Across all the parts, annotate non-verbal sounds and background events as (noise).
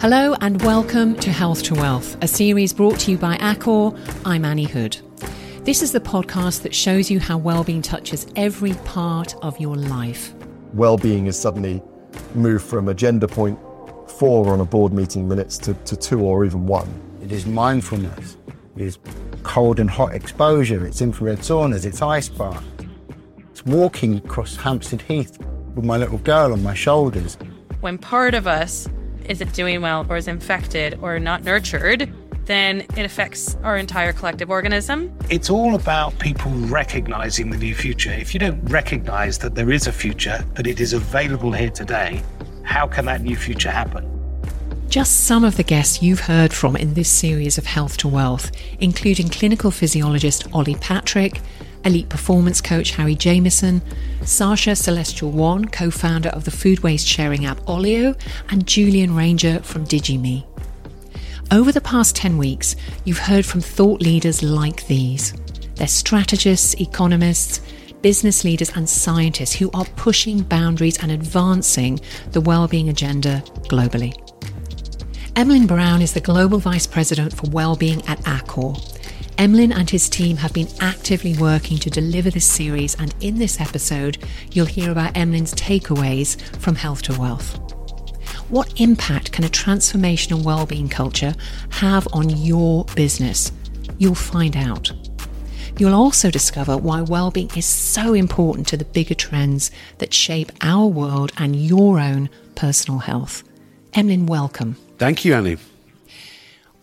Hello and welcome to Health to Wealth, a series brought to you by Accor. I'm Annie Hood. This is the podcast that shows you how well-being touches every part of your life. Well-being is suddenly moved from agenda point four on a board meeting minutes to, to two or even one. It is mindfulness. It is cold and hot exposure. It's infrared saunas. It's ice bath. It's walking across Hampstead Heath with my little girl on my shoulders. When part of us isn't doing well or is infected or not nurtured, then it affects our entire collective organism. It's all about people recognizing the new future. If you don't recognize that there is a future, that it is available here today, how can that new future happen? Just some of the guests you've heard from in this series of Health to Wealth, including clinical physiologist Ollie Patrick, elite performance coach Harry Jameson, Saasha Celestial-One, co founder of the food waste sharing app Olio, and Julian Ranger from DigiMe. Over the past 10 weeks, you've heard from thought leaders like these. They're strategists, economists, business leaders, and scientists who are pushing boundaries and advancing the well-being agenda globally. Emlyn Brown is the Global Vice President for Wellbeing at Accor. Emlyn and his team have been actively working to deliver this series, and in this episode, you'll hear about Emlyn's takeaways from Health to Wealth. What impact can a transformational well-being culture have on your business? You'll find out. You'll also discover why well-being is so important to the bigger trends that shape our world and your own personal health. Emlyn, welcome. Thank you, Annie.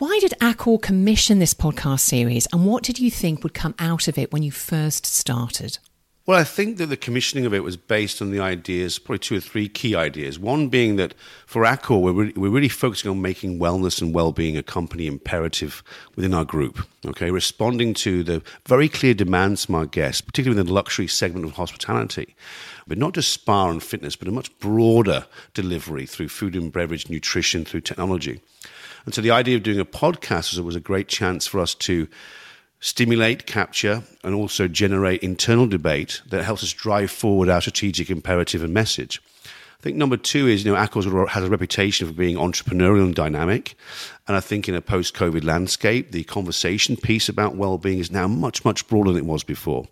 Why did Accor commission this podcast series and what did you think would come out of it when you first started? Well, I think that the commissioning of it was based on the ideas, probably two or three key ideas. One being that for Accor, we're really, we're really focusing on making wellness and well-being a company imperative within our group. Okay, responding to the very clear demands from our guests, particularly within the luxury segment of hospitality, but not just spa and fitness, but a much broader delivery through food and beverage, nutrition, through technology. And so the idea of doing a podcast was, was a great chance for us to stimulate, capture, and also generate internal debate that helps us drive forward our strategic imperative and message. I think number two is, you know, Accor has a reputation for being entrepreneurial and dynamic. And I think in a post COVID landscape, the conversation piece about well being is now much, much broader than it was before.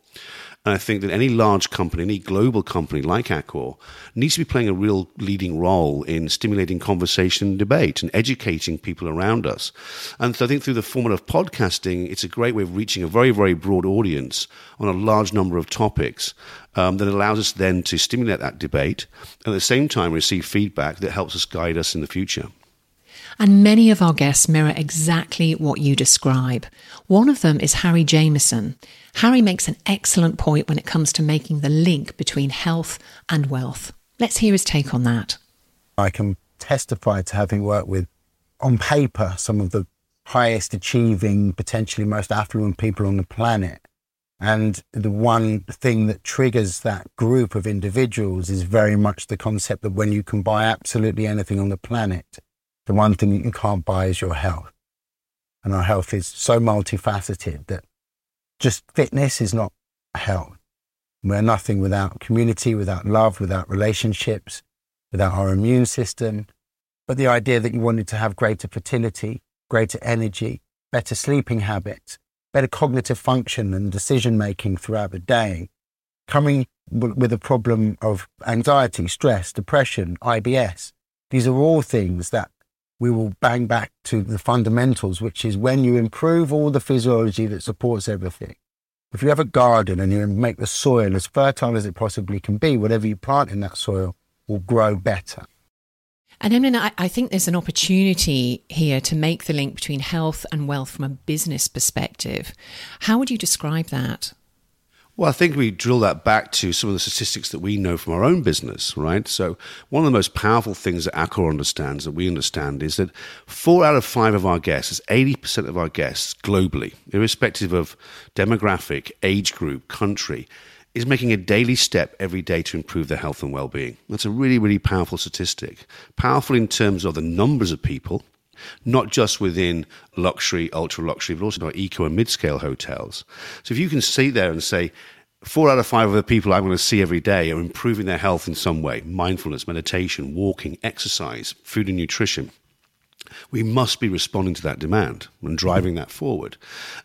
And I think that any large company, any global company like Accor, needs to be playing a real leading role in stimulating conversation and debate and educating people around us. And so I think through the format of podcasting, it's a great way of reaching a very, very broad audience on a large number of topics um, that allows us then to stimulate that debate and at the same time receive feedback that helps us guide us in the future. And many of our guests mirror exactly what you describe. One of them is Harry Jameson. Harry makes an excellent point when it comes to making the link between health and wealth. Let's hear his take on that. I can testify to having worked with, on paper, some of the highest achieving, potentially most affluent people on the planet. And the one thing that triggers that group of individuals is very much the concept that when you can buy absolutely anything on the planet, the one thing that you can't buy is your health. And our health is so multifaceted that just fitness is not health. We're nothing without community, without love, without relationships, without our immune system. But the idea that you wanted to have greater fertility, greater energy, better sleeping habits, better cognitive function and decision making throughout the day, coming with a problem of anxiety, stress, depression, IBS. These are all things that we will bang back to the fundamentals, which is when you improve all the physiology that supports everything. If you have a garden and you make the soil as fertile as it possibly can be, whatever you plant in that soil will grow better. And Emlyn, I, I think there's an opportunity here to make the link between health and wealth from a business perspective. How would you describe that? Well, I think we drill that back to some of the statistics that we know from our own business, right? So, one of the most powerful things that Accor understands, that we understand, is that four out of five of our guests, 80% of our guests globally, irrespective of demographic, age group, country, is making a daily step every day to improve their health and well being. That's a really, really powerful statistic. Powerful in terms of the numbers of people, not just within luxury, ultra luxury, but also eco and mid scale hotels. So if you can sit there and say, four out of five of the people I'm going to see every day are improving their health in some way mindfulness, meditation, walking, exercise, food and nutrition. we must be responding to that demand and driving that forward.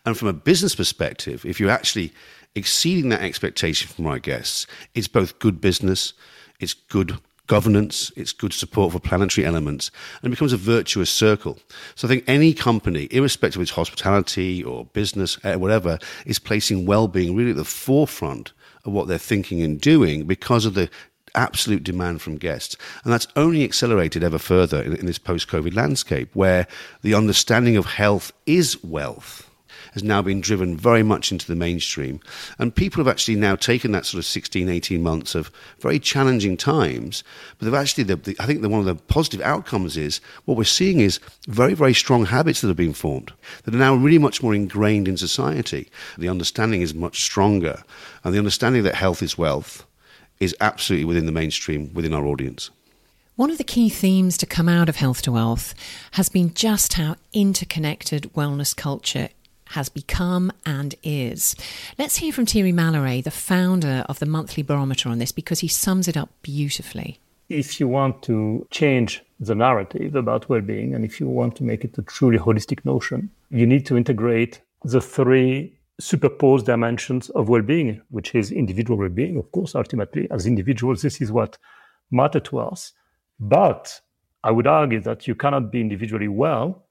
And from a business perspective, if you're actually exceeding that expectation from our guests, it's both good business, it's good governance, it's good support for planetary elements, and it becomes a virtuous circle. So I think any company, irrespective of its hospitality or business, eh, whatever, is placing well-being really at the forefront of what they're thinking and doing because of the absolute demand from guests. And that's only accelerated ever further in, in this post COVID landscape where the understanding of health is wealth has now been driven very much into the mainstream. And people have actually now taken that sort of 16, 18 months of very challenging times. But they've actually, the, the, I think that one of the positive outcomes is what we're seeing is very, very strong habits that have been formed that are now really much more ingrained in society. The understanding is much stronger. And the understanding that health is wealth is absolutely within the mainstream, within our audience. One of the key themes to come out of Health to Wealth has been just how interconnected wellness culture has become and is. Let's hear from Thierry Malleret, the founder of the Monthly Barometer, on this because he sums it up beautifully. If you want to change the narrative about well being and if you want to make it a truly holistic notion, you need to integrate the three superposed dimensions of well-being, which is individual well-being. Of course, ultimately, as individuals, this is what matters to us. But I would argue that you cannot be individually well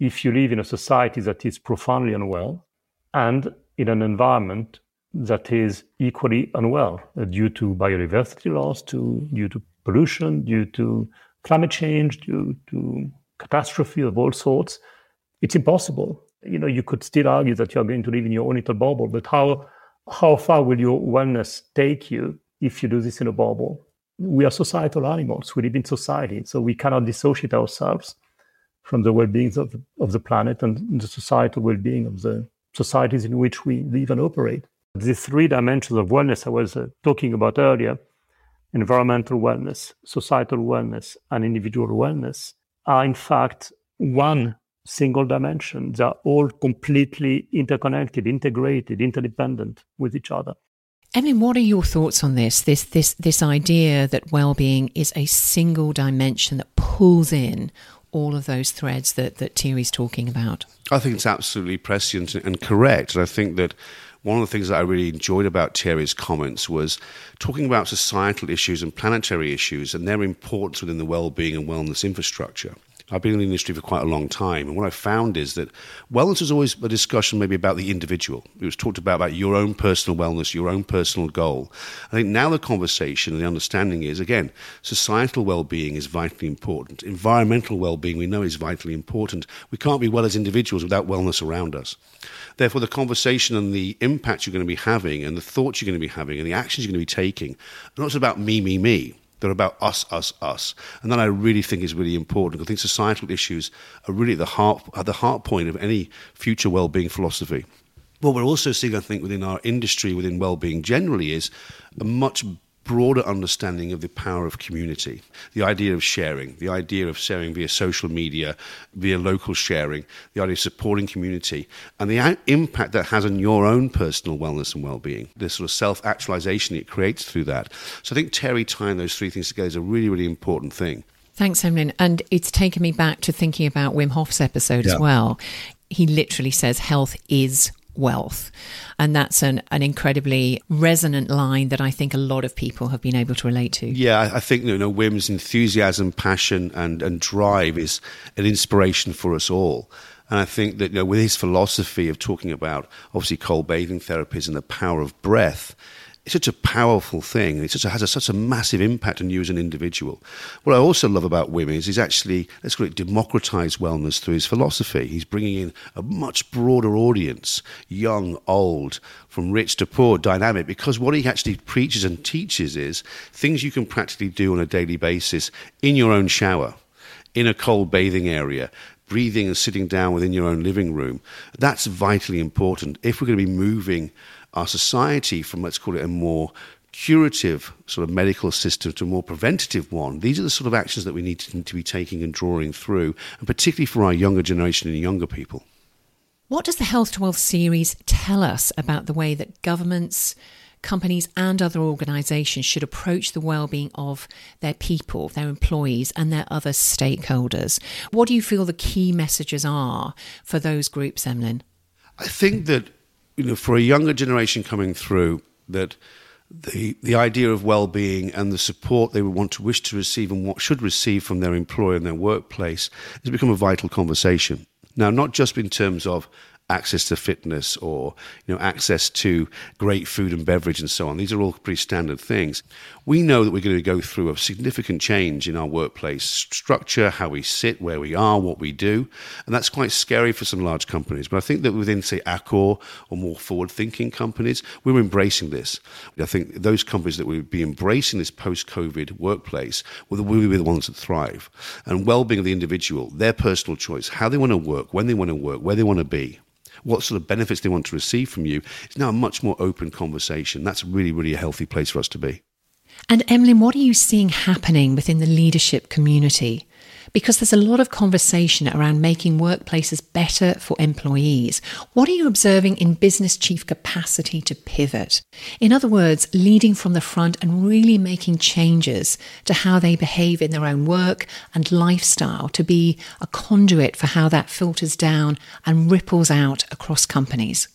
if you live in a society that is profoundly unwell and in an environment that is equally unwell uh, due to biodiversity loss, to, due to pollution, due to climate change, due to catastrophe of all sorts. It's impossible you know, you could still argue that you're going to live in your own little bubble, but how how far will your wellness take you if you do this in a bubble? We are societal animals. We live in society, so we cannot dissociate ourselves from the well-being of the, of the planet and the societal well-being of the societies in which we live and operate. The three dimensions of wellness I was uh, talking about earlier environmental wellness, societal wellness, and individual wellness are in fact one single dimension. They're all completely interconnected, integrated, interdependent with each other. Emlyn, what are your thoughts on this? This this this idea that well-being is a single dimension that pulls in all of those threads that that Thierry's talking about. I think it's absolutely prescient and correct. And I think that one of the things that I really enjoyed about Thierry's comments was talking about societal issues and planetary issues and their importance within the well-being and wellness infrastructure. I've been in the industry for quite a long time, and what I found is that wellness is always a discussion maybe about the individual. It was talked about about your own personal wellness, your own personal goal. I think now the conversation and the understanding is again, societal well-being is vitally important. Environmental well-being we know is vitally important. We can't be well as individuals without wellness around us. Therefore, the conversation and the impact you're going to be having, and the thoughts you're going to be having, and the actions you're going to be taking, are not just about me, me, me they're about us, us, us. And that I really think is really important. I think societal issues are really the heart, at the heart point of any future well-being philosophy. What we're also seeing, I think, within our industry, within well-being generally, is a much broader understanding of the power of community, the idea of sharing, the idea of sharing via social media, via local sharing, the idea of supporting community, and the impact that has on your own personal wellness and well-being, the sort of self-actualization it creates through that. So I think Terry tying those three things together is a really, really important thing. Thanks, Emlyn. And it's taken me back to thinking about Wim Hof's episode yeah. as well. He literally says health is wealth. And that's an, an incredibly resonant line that I think a lot of people have been able to relate to. Yeah, I think you know Wim's enthusiasm, passion, and, and drive is an inspiration for us all. And I think that you know, with his philosophy of talking about obviously cold bathing therapies and the power of breath, it's such a powerful thing. It such a, has a, such a massive impact on you as an individual. What I also love about Wim is he's actually, let's call it democratized wellness through his philosophy. He's bringing in a much broader audience, young, old, from rich to poor, dynamic, because what he actually preaches and teaches is things you can practically do on a daily basis in your own shower, in a cold bathing area, breathing and sitting down within your own living room. That's vitally important if we're going to be moving our society from, let's call it, a more curative sort of medical system to a more preventative one. These are the sort of actions that we need to, to be taking and drawing through, and particularly for our younger generation and younger people. What does the Health to Wealth series tell us about the way that governments, companies and other organizations should approach the well-being of their people, their employees and their other stakeholders. What do you feel the key messages are for those groups, Emlyn? I think that you know for a younger generation coming through that the the idea of well-being and the support they would want to wish to receive and what should receive from their employer and their workplace has become a vital conversation. Now, not just in terms of access to fitness or you know access to great food and beverage and so on. These are all pretty standard things. We know that we're going to go through a significant change in our workplace structure how we sit where we are what we do and that's quite scary for some large companies. But i think that within say accor or more forward thinking companies we're embracing this. I think those companies that will be embracing this post covid workplace will be the ones that thrive. And well-being of the individual their personal choice how they want to work when they want to work where they want to be what sort of benefits they want to receive from you. It's now a much more open conversation. That's really, really a healthy place for us to be. And Emlyn, what are you seeing happening within the leadership community? Because there's a lot of conversation around making workplaces better for employees. What are you observing in business chief capacity to pivot? In other words, leading from the front and really making changes to how they behave in their own work and lifestyle to be a conduit for how that filters down and ripples out across companies.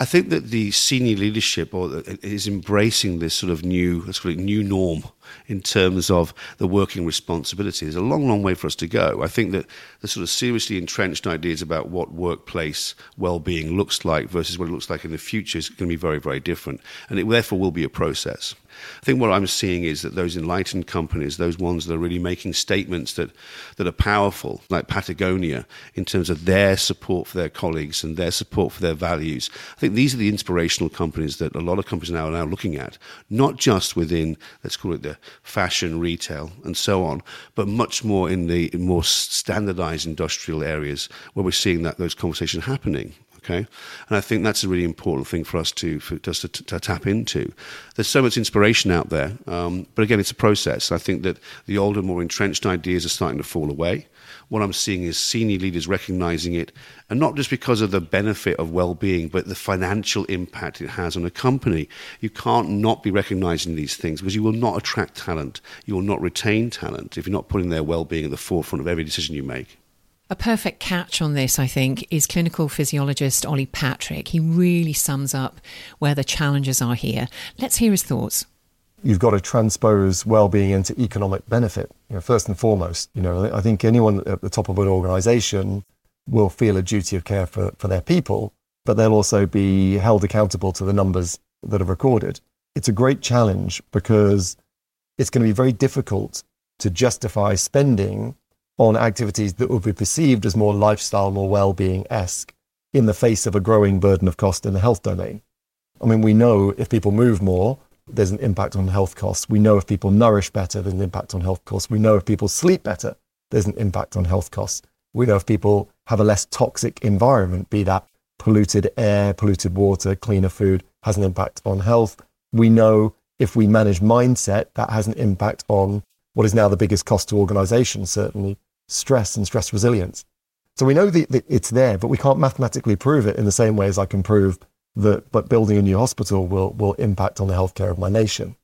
I think that the senior leadership is embracing this sort of new, let's call it new norm in terms of the working responsibility. There's a long, long way for us to go. I think that the sort of seriously entrenched ideas about what workplace well-being looks like versus what it looks like in the future is going to be very, very different, and it therefore will be a process. I think what I'm seeing is that those enlightened companies, those ones that are really making statements that, that are powerful, like Patagonia, in terms of their support for their colleagues and their support for their values, I think these are the inspirational companies that a lot of companies now are now looking at, not just within, let's call it the fashion, retail, and so on, but much more in the more standardized industrial areas where we're seeing that those conversations happening. Okay, and I think that's a really important thing for us to for to, to, to tap into. There's so much inspiration out there, um, but again, it's a process. I think that the older, more entrenched ideas are starting to fall away. What I'm seeing is senior leaders recognizing it, and not just because of the benefit of well-being, but the financial impact it has on a company. You can't not be recognizing these things because you will not attract talent, you will not retain talent if you're not putting their well-being at the forefront of every decision you make. A perfect catch on this, I think, is clinical physiologist Ollie Patrick. He really sums up where the challenges are here. Let's hear his thoughts. You've got to transpose well-being into economic benefit. You know, first and foremost, you know, I think anyone at the top of an organisation will feel a duty of care for, for their people, but they'll also be held accountable to the numbers that are recorded. It's a great challenge because it's going to be very difficult to justify spending on activities that would be perceived as more lifestyle, more well-being esque in the face of a growing burden of cost in the health domain. I mean, we know if people move more, there's an impact on health costs. We know if people nourish better, there's an impact on health costs. We know if people sleep better, there's an impact on health costs. We know if people have a less toxic environment, be that polluted air, polluted water, cleaner food, has an impact on health. We know if we manage mindset, that has an impact on what is now the biggest cost to organizations, certainly stress and stress resilience. So we know that it's there, but we can't mathematically prove it in the same way as I can prove that but building a new hospital will, will impact on the healthcare of my nation.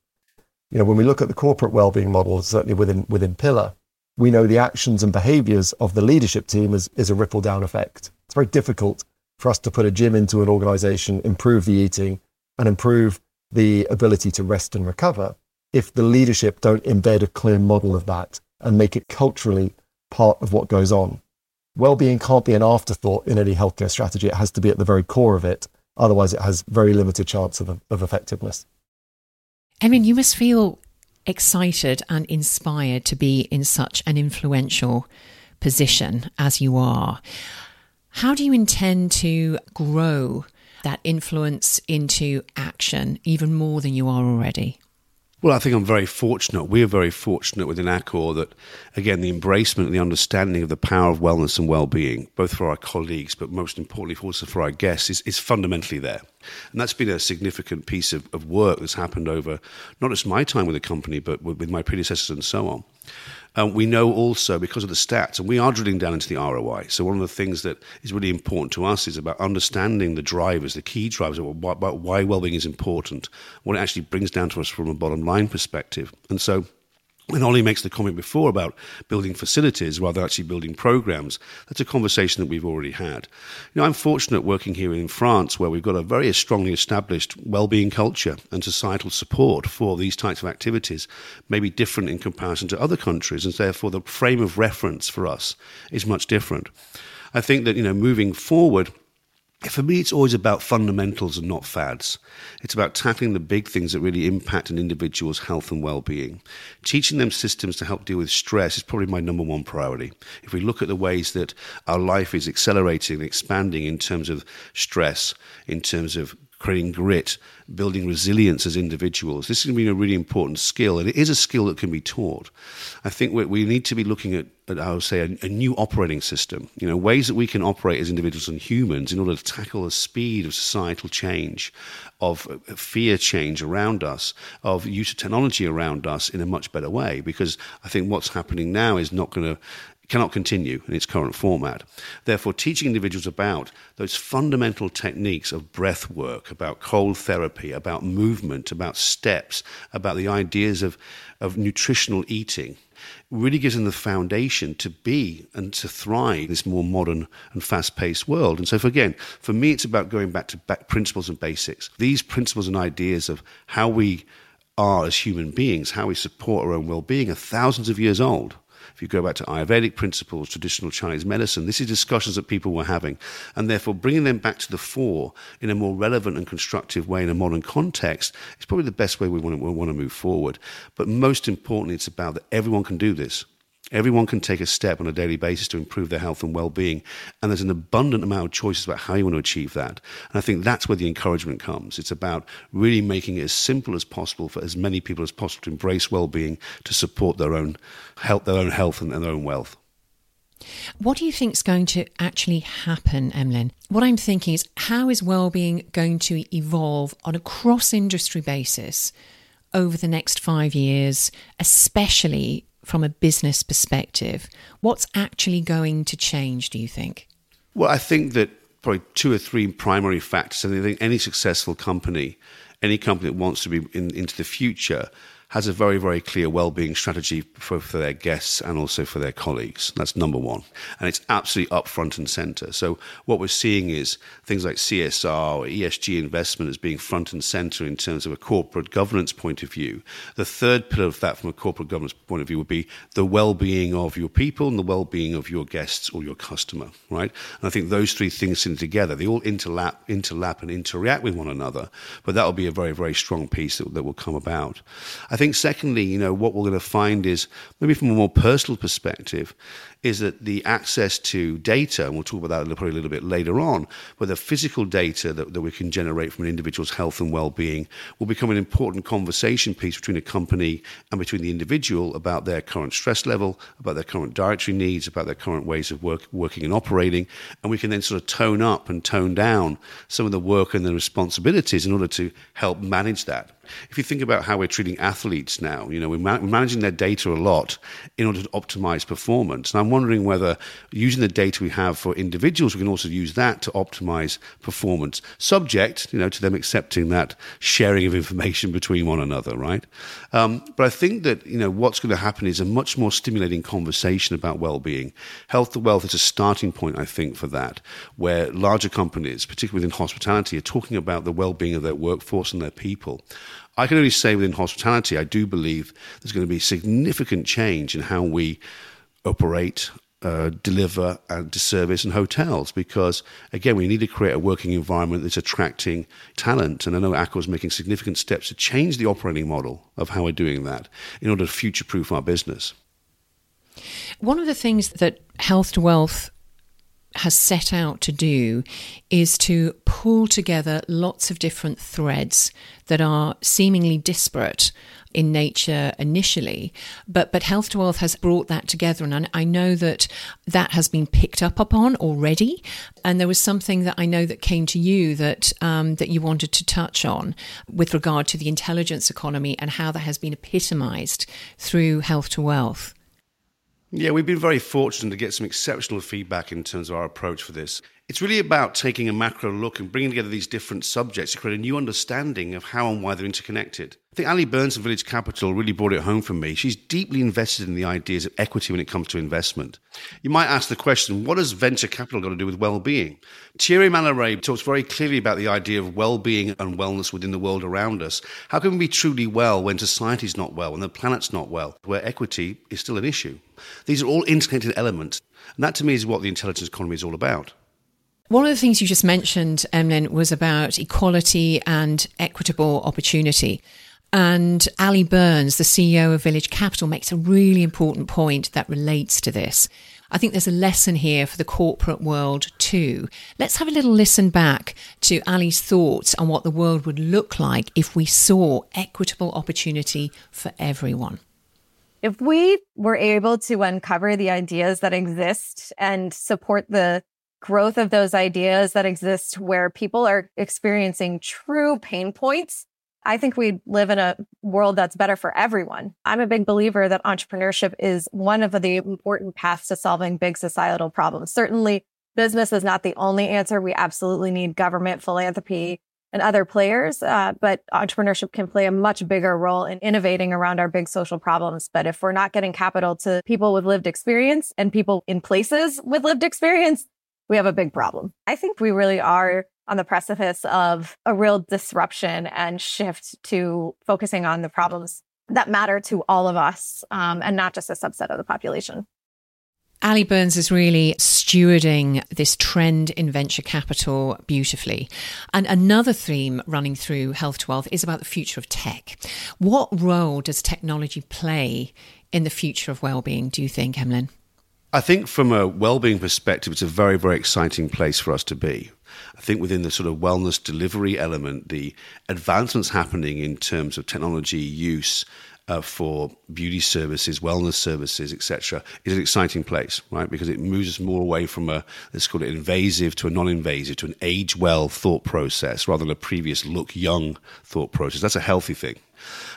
You know, when we look at the corporate well-being model, certainly within, within Pillar, we know the actions and behaviors of the leadership team is, is a ripple down effect. It's very difficult for us to put a gym into an organization, improve the eating and improve the ability to rest and recover if the leadership don't embed a clear model of that and make it culturally part of what goes on. Well-being can't be an afterthought in any healthcare strategy. It has to be at the very core of it. Otherwise, it has very limited chance of, of effectiveness. I mean, you must feel excited and inspired to be in such an influential position as you are. How do you intend to grow that influence into action even more than you are already? Well, I think I'm very fortunate. We're very fortunate within Accor that, again, the embracement and the understanding of the power of wellness and well-being, both for our colleagues, but most importantly also for our guests, is, is fundamentally there. And that's been a significant piece of, of work that's happened over not just my time with the company, but with, with my predecessors and so on. Um, we know also because of the stats, and we are drilling down into the ROI. So one of the things that is really important to us is about understanding the drivers, the key drivers about why well-being is important, what it actually brings down to us from a bottom line perspective. And so when Ollie makes the comment before about building facilities rather than actually building programs, that's a conversation that we've already had. You know, I'm fortunate working here in France where we've got a very strongly established well-being culture and societal support for these types of activities, maybe different in comparison to other countries, and therefore the frame of reference for us is much different. I think that, you know, moving forward, for me, it's always about fundamentals and not fads. It's about tackling the big things that really impact an individual's health and well being. Teaching them systems to help deal with stress is probably my number one priority. If we look at the ways that our life is accelerating and expanding in terms of stress, in terms of creating grit, building resilience as individuals. This is going to be a really important skill, and it is a skill that can be taught. I think we need to be looking at, at I would say, a, a, new operating system. You know, ways that we can operate as individuals and humans in order to tackle the speed of societal change, of fear change around us, of use of technology around us in a much better way. Because I think what's happening now is not going to cannot continue in its current format. Therefore, teaching individuals about those fundamental techniques of breath work, about cold therapy, about movement, about steps, about the ideas of, of nutritional eating, really gives them the foundation to be and to thrive in this more modern and fast paced world. And so, for, again, for me, it's about going back to back principles and basics. These principles and ideas of how we are as human beings, how we support our own well being, are thousands of years old. If you go back to Ayurvedic principles, traditional Chinese medicine, this is discussions that people were having. And therefore, bringing them back to the fore in a more relevant and constructive way in a modern context is probably the best way we want to, we want to move forward. But most importantly, it's about that everyone can do this. Everyone can take a step on a daily basis to improve their health and well-being, and there's an abundant amount of choices about how you want to achieve that. And I think that's where the encouragement comes. It's about really making it as simple as possible for as many people as possible to embrace well-being, to support their own health, their own health, and their own wealth. What do you think is going to actually happen, Emlyn? What I'm thinking is how is well-being going to evolve on a cross-industry basis over the next five years, especially from a business perspective, what's actually going to change, do you think? Well, I think that probably two or three primary factors. And I think any successful company, any company that wants to be in, into the future, has a very, very clear well-being strategy for, for their guests and also for their colleagues. That's number one. And it's absolutely up front and center. So what we're seeing is things like CSR or ESG investment as being front and center in terms of a corporate governance point of view. The third pillar of that from a corporate governance point of view would be the well-being of your people and the well-being of your guests or your customer, right? And I think those three things sitting together, they all interlap, interlap and interact with one another, but that will be a very, very strong piece that, that will come about. I think, secondly, you know, what we're going to find is maybe from a more personal perspective, is that the access to data, and we'll talk about that probably a little bit later on, but the physical data that, that we can generate from an individual's health and well-being will become an important conversation piece between a company and between the individual about their current stress level, about their current dietary needs, about their current ways of work, working and operating, and we can then sort of tone up and tone down some of the work and the responsibilities in order to help manage that if you think about how we're treating athletes now, you know, we're, ma- managing their data a lot in order to optimize performance. And I'm wondering whether using the data we have for individuals, we can also use that to optimize performance, subject, you know, to them accepting that sharing of information (laughs) between one another, right? Um, but I think that, you know, what's going to happen is a much more stimulating conversation about well-being. Health to wealth is a starting point, I think, for that, where larger companies, particularly within hospitality, are talking about the well-being of their workforce and their people. I can only say within hospitality, I do believe there's going to be significant change in how we operate, uh, deliver, and service in hotels because, again, we need to create a working environment that's attracting talent. And I know Accor is making significant steps to change the operating model of how we're doing that in order to future proof our business. One of the things that Health to Wealth has set out to do is to pull together lots of different threads that are seemingly disparate in nature initially, but but Health to Wealth has brought that together, and I know that that has been picked up upon already. And there was something that I know that came to you that um, that you wanted to touch on with regard to the intelligence economy and how that has been epitomised through Health to Wealth. Yeah, we've been very fortunate to get some exceptional feedback in terms of our approach for this. It's really about taking a macro look and bringing together these different subjects to create a new understanding of how and why they're interconnected. I think Allie Burns from Village Capital really brought it home for me. She's deeply invested in the ideas of equity when it comes to investment. You might ask the question, what has venture capital got to do with well-being? Thierry Malleret talks very clearly about the idea of well-being and wellness within the world around us. How can we be truly well when society's not well, when the planet's not well, where equity is still an issue? These are all interconnected elements. And that to me is what the intelligence economy is all about. One of the things you just mentioned, Emlyn, was about equality and equitable opportunity. And Allie Burns, the CEO of Village Capital, makes a really important point that relates to this. I think there's a lesson here for the corporate world too. Let's have a little listen back to Allie's thoughts on what the world would look like if we saw equitable opportunity for everyone. If we were able to uncover the ideas that exist and support the growth of those ideas that exist where people are experiencing true pain points I think we live in a world that's better for everyone. I'm a big believer that entrepreneurship is one of the important paths to solving big societal problems. Certainly, business is not the only answer. We absolutely need government, philanthropy, and other players, uh, but entrepreneurship can play a much bigger role in innovating around our big social problems. But if we're not getting capital to people with lived experience and people in places with lived experience, we have a big problem. I think we really are on the precipice of a real disruption and shift to focusing on the problems that matter to all of us um, and not just a subset of the population. Allie Burns is really stewarding this trend in venture capital beautifully. And another theme running through Health to Wealth is about the future of tech. What role does technology play in the future of well-being, do you think, Emlyn? I think from a well-being perspective, it's a very, very exciting place for us to be. I think within the sort of wellness delivery element, the advancements happening in terms of technology use uh, for beauty services, wellness services, etc., is an exciting place, right? Because it moves us more away from a let's call it invasive to a non-invasive to an age well thought process rather than a previous look young thought process. That's a healthy thing.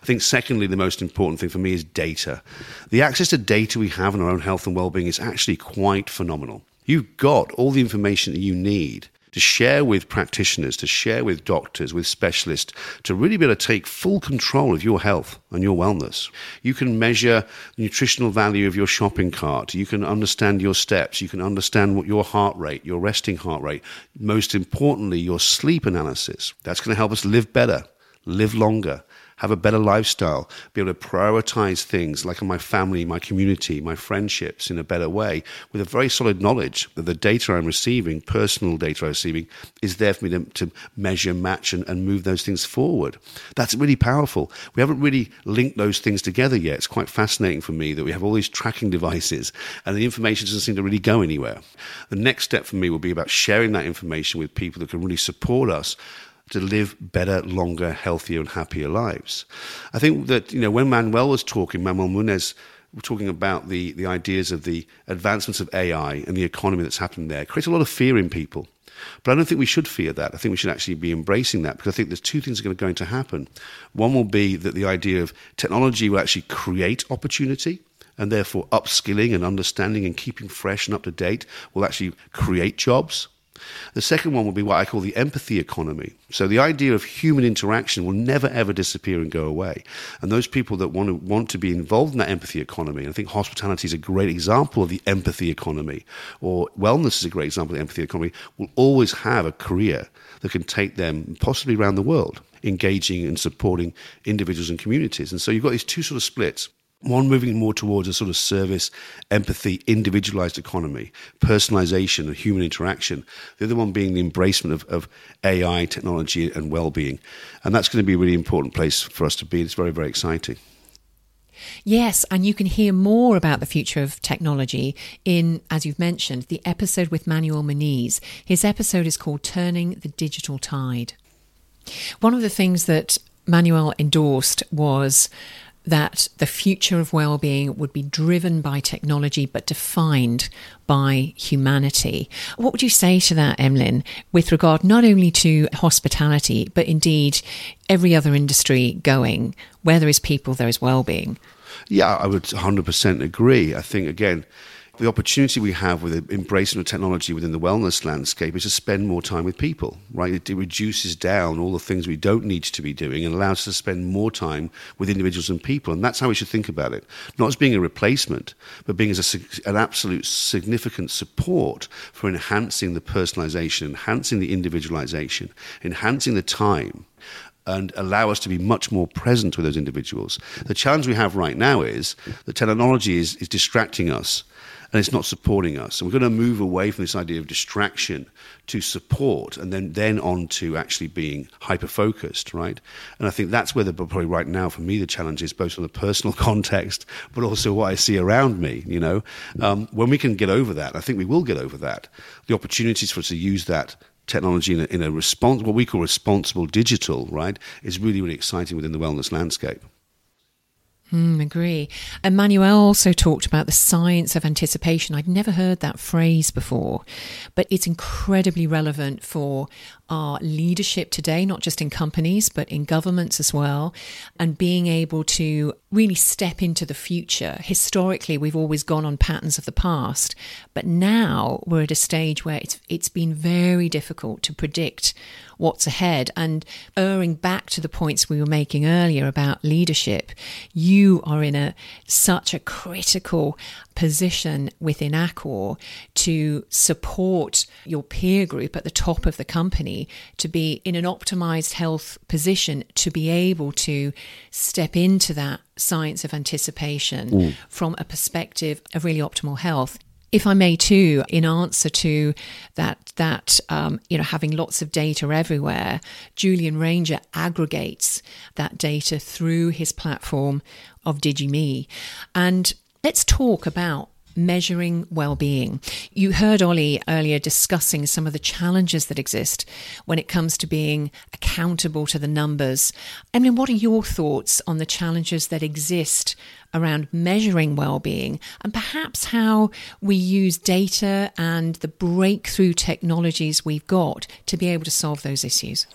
I think, secondly, the most important thing for me is data. The access to data we have in our own health and well-being is actually quite phenomenal. You've got all the information that you need to share with practitioners, to share with doctors, with specialists, to really be able to take full control of your health and your wellness. You can measure the nutritional value of your shopping cart. You can understand your steps. You can understand what your heart rate, your resting heart rate. Most importantly, your sleep analysis. That's going to help us live better, live longer have a better lifestyle, be able to prioritize things like my family, my community, my friendships in a better way with a very solid knowledge that the data I'm receiving, personal data I'm receiving, is there for me to, to measure, match, and, and move those things forward. That's really powerful. We haven't really linked those things together yet. It's quite fascinating for me that we have all these tracking devices (laughs) and the information doesn't seem to really go anywhere. The next step for me will be about sharing that information with people that can really support us to live better, longer, healthier, and happier lives. I think that, you know, when Manuel was talking, Manuel Muniz we're talking about the, the ideas of the advancements of AI and the economy that's happening there, creates a lot of fear in people. But I don't think we should fear that. I think we should actually be embracing that because I think there's two things that are going to happen. One will be that the idea of technology will actually create opportunity and therefore upskilling and understanding and keeping fresh and up to date will actually create jobs. The second one will be what I call the empathy economy. So the idea of human interaction will never ever disappear and go away. And those people that want to want to be involved in that empathy economy, and I think hospitality is a great example of the empathy economy, or wellness is a great example of the empathy economy, will always have a career that can take them possibly around the world, engaging and supporting individuals and communities. And so you've got these two sort of splits. One moving more towards a sort of service, empathy, individualized economy, personalization and human interaction. The other one being the embracement of, of AI, technology, and well being. And that's going to be a really important place for us to be. It's very, very exciting. Yes, and you can hear more about the future of technology in, as you've mentioned, the episode with Manuel Muniz. His episode is called Turning the Digital Tide. One of the things that Manuel endorsed was that the future of well-being would be driven by technology but defined by humanity. What would you say to that, Emlyn, with regard not only to hospitality but indeed every other industry going? Where there is people, there is well-being. Yeah, I would 100% agree. I think, again, the opportunity we have with embracing the technology within the wellness landscape is to spend more time with people, right? It, reduces down all the things we don't need to be doing and allows us to spend more time with individuals and people. And that's how we should think about it. Not as being a replacement, but being as a, an absolute significant support for enhancing the personalization, enhancing the individualization, enhancing the time and allow us to be much more present with those individuals. The challenge we have right now is the technology is, is distracting us and it's not supporting us. And we're going to move away from this idea of distraction to support and then, then on to actually being hyper focused, right? And I think that's where the probably right now for me the challenge is both on the personal (laughs) context, but also what I see around me, you know. Um, when we can get over that, I think we will get over that. The opportunities for us to use that technology in a, in a response, what we call responsible digital, right, is really, really exciting within the wellness landscape. Mm, agree. Emmanuel also talked about the science of anticipation. I'd never heard that phrase before, but it's incredibly relevant for our leadership today, not just in companies, but in governments as well, and being able to really step into the future. Historically, we've always gone on patterns of the past, but now we're at a stage where it's, it's been very difficult to predict what's ahead. And erring back to the points we were making earlier about leadership, you are in a such a critical position within Accor to support your peer group at the top of the company to be in an optimized health position to be able to step into that science of anticipation mm. from a perspective of really optimal health if I may too, in answer to that, that um, you know, having lots of data everywhere, Julian Ranger aggregates that data through his platform of DigiMe, and Let's talk about measuring well-being. You heard Ollie earlier discussing some of the challenges that exist when it comes to being accountable to the numbers. Mean, what are your thoughts on the challenges that exist around measuring well-being and perhaps how we use data and the breakthrough technologies we've got to be able to solve those issues?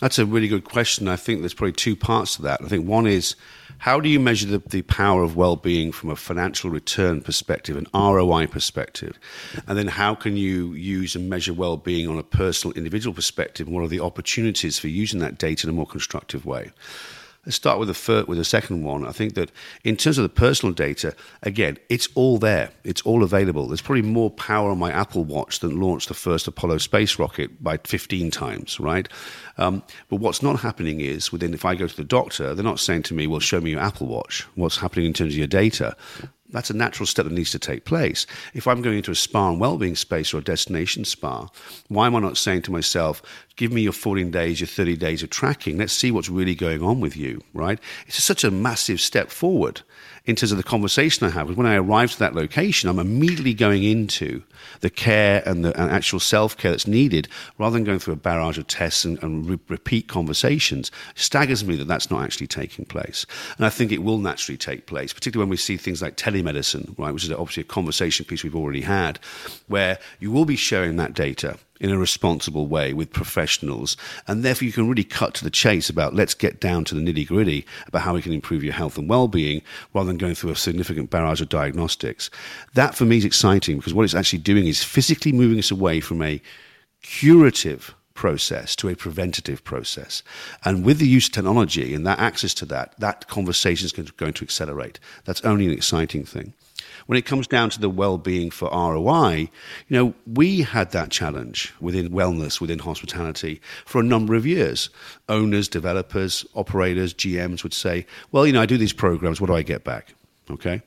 That's a really good question. I think there's probably two parts to that. I think one is how do you measure the, the power of well being from a financial return perspective, an ROI perspective? And then how can you use and measure well being on a personal, individual perspective? And what are the opportunities for using that data in a more constructive way? Let's start with the first, with the second one. I think that in terms of the personal data, again, it's all there. It's all available. There's probably more power on my Apple Watch than launched the first Apollo space rocket by 15 times, right? Um, but what's not happening is within, if I go to the doctor, they're not saying to me, well, show me your Apple Watch. What's happening in terms of your data? That's a natural step that needs to take place. If I'm going into a spa and well-being space or a destination spa, why am I not saying to myself, give me your 14 days, your 30 days of tracking. Let's see what's really going on with you, right? It's such a massive step forward in terms of the conversation I have. When I arrive to that location, I'm immediately going into the care and the and actual self care that's needed rather than going through a barrage of tests and, and re- repeat conversations. It staggers me that that's not actually taking place. And I think it will naturally take place, particularly when we see things like telemedicine, right, which is obviously a conversation piece we've already had, where you will be sharing that data in a responsible way with professionals. And therefore, you can really cut to the chase about let's get down to the nitty gritty about how we can improve your health and well being rather than going through a significant barrage of diagnostics. That for me is exciting because what it's actually doing is physically moving us away from a curative process to a preventative process. And with the use of technology and that access to that, that conversation is going to accelerate. That's only an exciting thing when it comes down to the well-being for ROI, you know, we had that challenge within wellness, within hospitality for a number of years. Owners, developers, operators, GMs would say, well, you know, I do these programs, what do I get back? Okay.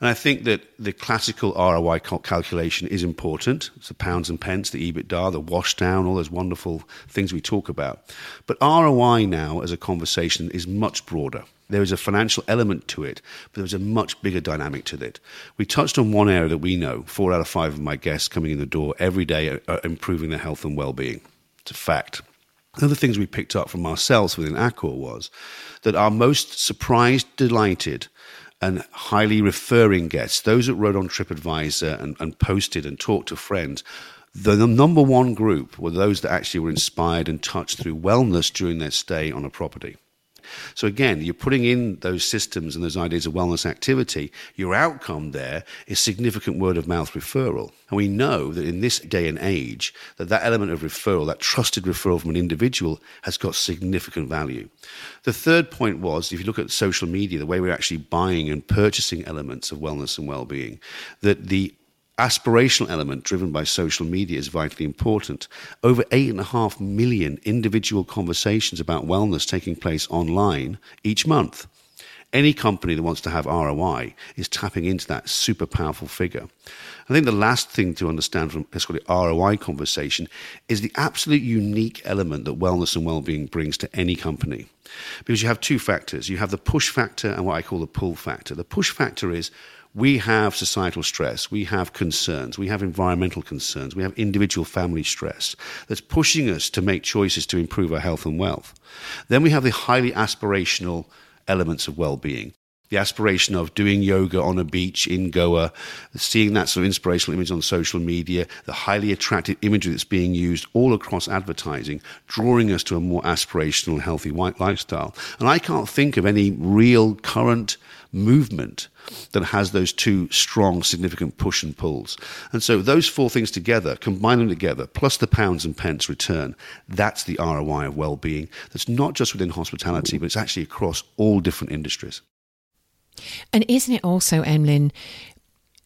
And I think that the classical ROI calculation is important. It's the pounds and pence, the EBITDA, the wash down, all those wonderful things we talk about. But ROI now as a conversation is much broader. There is a financial element to it, but there's a much bigger dynamic to it. We touched on one area that we know four out of five of my guests coming in the door every day are, are improving their health and well being. It's a fact. One of the things we picked up from ourselves within Accor was that our most surprised, delighted, and highly referring guests, those that wrote on TripAdvisor and, and posted and talked to friends, the number one group were those that actually were inspired and touched through wellness during their stay on a property. So again, you're putting in those systems and those ideas of wellness activity. Your outcome there is significant word of mouth referral. And we know that in this day and age, that that element of referral, that trusted referral from an individual has got significant value. The third point was, if you look at social media, the way we're actually buying and purchasing elements of wellness and well-being, that the aspirational element driven by social media is vitally important. Over 8.5 million individual conversations about wellness taking place online each month. Any company that wants to have ROI is tapping into that super powerful figure. I think the last thing to understand from let's call it ROI conversation is the absolute unique element that wellness and well-being brings to any company. Because you have two factors. You have the push factor and what I call the pull factor. The push factor is we have societal stress, we have concerns, we have environmental concerns, we have individual family stress that's pushing us to make choices to improve our health and wealth. Then we have the highly aspirational elements of well being. The aspiration of doing yoga on a beach in Goa, seeing that sort of inspirational image on social media, the highly attractive imagery that's being used all across advertising, drawing us to a more aspirational, healthy white lifestyle. And I can't think of any real current movement that has those two strong, significant push and pulls. And so those four things together, combine them together, plus the pounds and pence return, that's the ROI of well-being. That's not just within hospitality, but it's actually across all different industries. And isn't it also, Emlyn,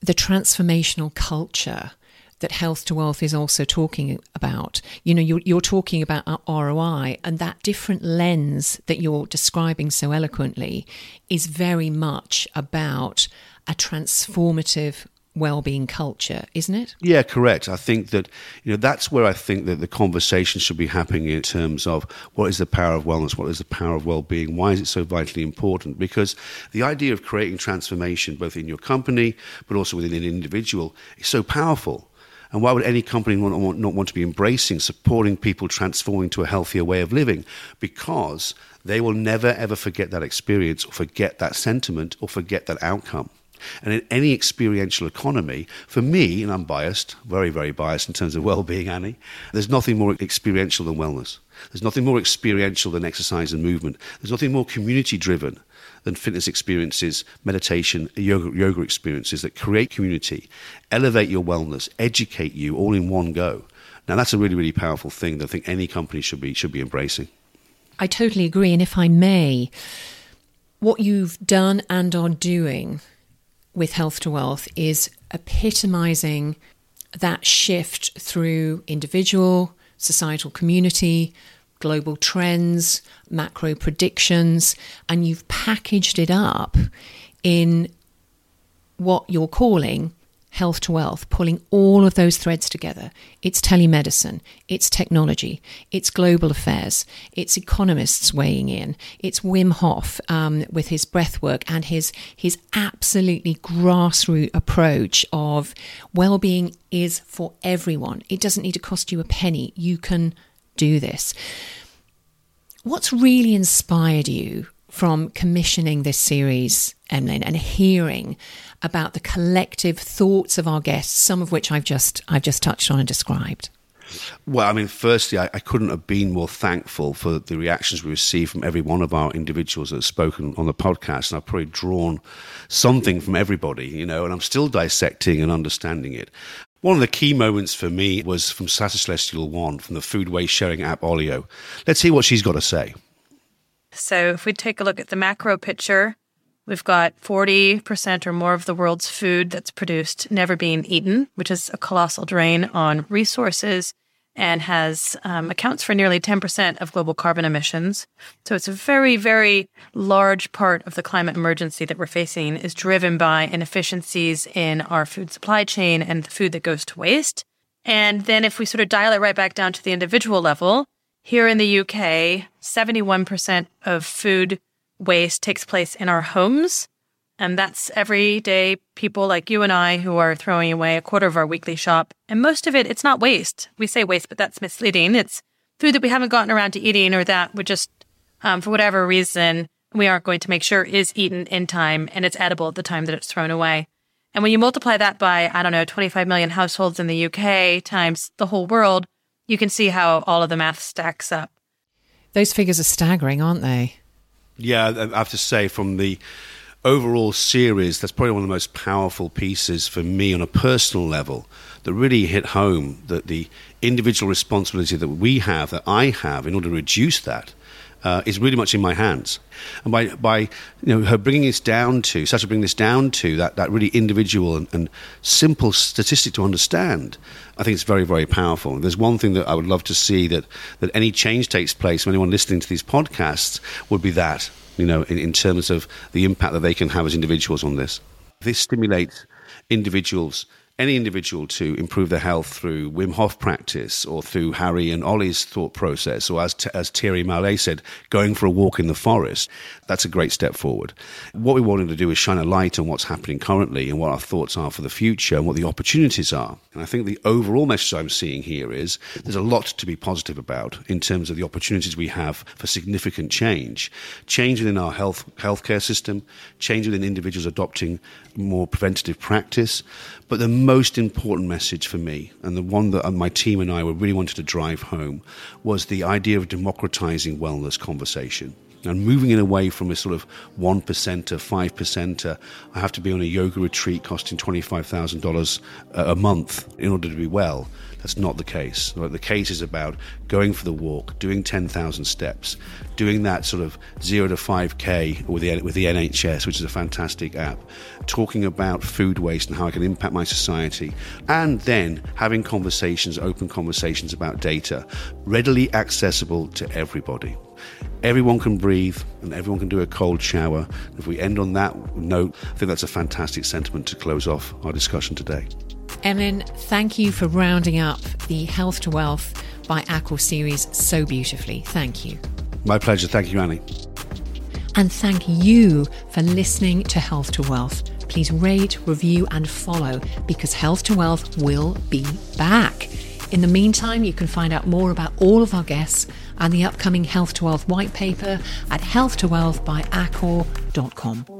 the transformational culture that Health to Wealth is also talking about. You know, you're, you're talking about ROI, and that different lens that you're describing so eloquently is very much about a transformative well-being culture isn't it? Yeah correct. I think that you know that's where i think that the conversation should be happening in terms of what is the power of wellness what is the power of well-being why is it so vitally important? Because the idea of creating transformation both in your company but also within an individual is so powerful and why would any company not, not want to be embracing, supporting people transforming to a healthier way of living? Because they will never ever forget that experience or forget that sentiment or forget that outcome. And in any experiential economy, for me, and I'm biased, very, very biased in terms of well being, Annie, there's nothing more experiential than wellness. There's nothing more experiential than exercise and movement. There's nothing more community driven than fitness experiences, meditation, yoga, yoga experiences that create community, elevate your wellness, educate you all in one go. Now, that's a really, really powerful thing that I think any company should be, should be embracing. I totally agree. And if I may, what you've done and are doing with Health to Wealth is epitomizing that shift through individual, societal community, global trends, macro predictions, and you've packaged it up in what you're calling health to wealth, pulling all of those threads together. It's telemedicine, it's technology, it's global affairs, it's economists weighing in, it's Wim Hof um, with his breath work and his his absolutely grassroots approach of well-being is for everyone. It doesn't need to cost you a penny. You can do this. What's really inspired you from commissioning this series, Emlyn, and hearing about the collective thoughts of our guests, some of which I've just I've just touched on and described? Well, I mean, firstly, I, I, couldn't have been more thankful for the reactions we received from every one of our individuals that have spoken on the podcast. And I've probably drawn something from everybody, you know, and I'm still dissecting and understanding it. One of the key moments for me was from Saasha Celestial-One from the food waste sharing app Olio. Let's hear what she's got to say. So, if we take a look at the macro picture, we've got 40% or more of the world's food that's produced never being eaten, which is a colossal drain on resources and has um, accounts for nearly 10% of global carbon emissions. So it's a very, very large part of the climate emergency that we're facing is driven by inefficiencies in our food supply chain and the food that goes to waste. And then if we sort of dial it right back down to the individual level, here in the UK, 71% of food waste takes place in our homes. And that's everyday people like you and I who are throwing away a quarter of our weekly shop. And most of it, it's not waste. We say waste, but that's misleading. It's food that we haven't gotten around to eating or that would just, um, for whatever reason, we aren't going to make sure is eaten in time and it's edible at the time that it's thrown away. And when you multiply that by, I don't know, 25 million households in the UK times the whole world, you can see how all of the math stacks up. Those figures are staggering, aren't they? Yeah, I have to say, from the overall series, that's probably one of the most powerful pieces for me on a personal level that really hit home that the individual responsibility that we have, that I have, in order to reduce that uh, is really much in my hands. And by, by you know, her bringing this down to, such a bringing this down to that, that really individual and, and simple statistic to understand, I think it's very, very powerful. And there's one thing that I would love to see that, that any change takes place from anyone listening to these podcasts would be that, you know, in, in terms of the impact that they can have as individuals on this. This stimulates individuals any individual to improve their health through Wim Hof practice or through Harry and Allie's thought process, or as, as Thierry Malleret said, going for a walk in the forest, that's a great step forward. What we wanted to do is shine a light on what's happening currently and what our thoughts are for the future and what the opportunities are. And I think the overall message I'm seeing here is there's a lot to be positive about in terms of the opportunities we have for significant change. Change within our health healthcare system, change within individuals adopting more preventative practice. But the most important message for me, and the one that uh, my team and I really wanted to drive home, was the idea of democratizing wellness conversation and moving it away from a sort of 1% to 5%. Uh, I have to be on a yoga retreat costing $25,000 uh, a month in order to be well that's not the case. The case is about going for the walk, doing 10,000 steps, doing that sort of 0 to 5K with the, with the NHS, which is a fantastic app, talking about food waste and how it can impact my society, and then having conversations, open conversations about data, readily accessible to everybody. Everyone can breathe and everyone can do a cold shower. If we end on that note, I think that's a fantastic sentiment to close off our discussion today. Emlyn, thank you for rounding up the Health to Wealth by Accor series so beautifully. Thank you. My pleasure. Thank you, Annie. And thank you for listening to Health to Wealth. Please rate, review, and follow because Health to Wealth will be back. In the meantime, you can find out more about all of our guests and the upcoming Health to Wealth white paper at health2wealthbyaccor.com.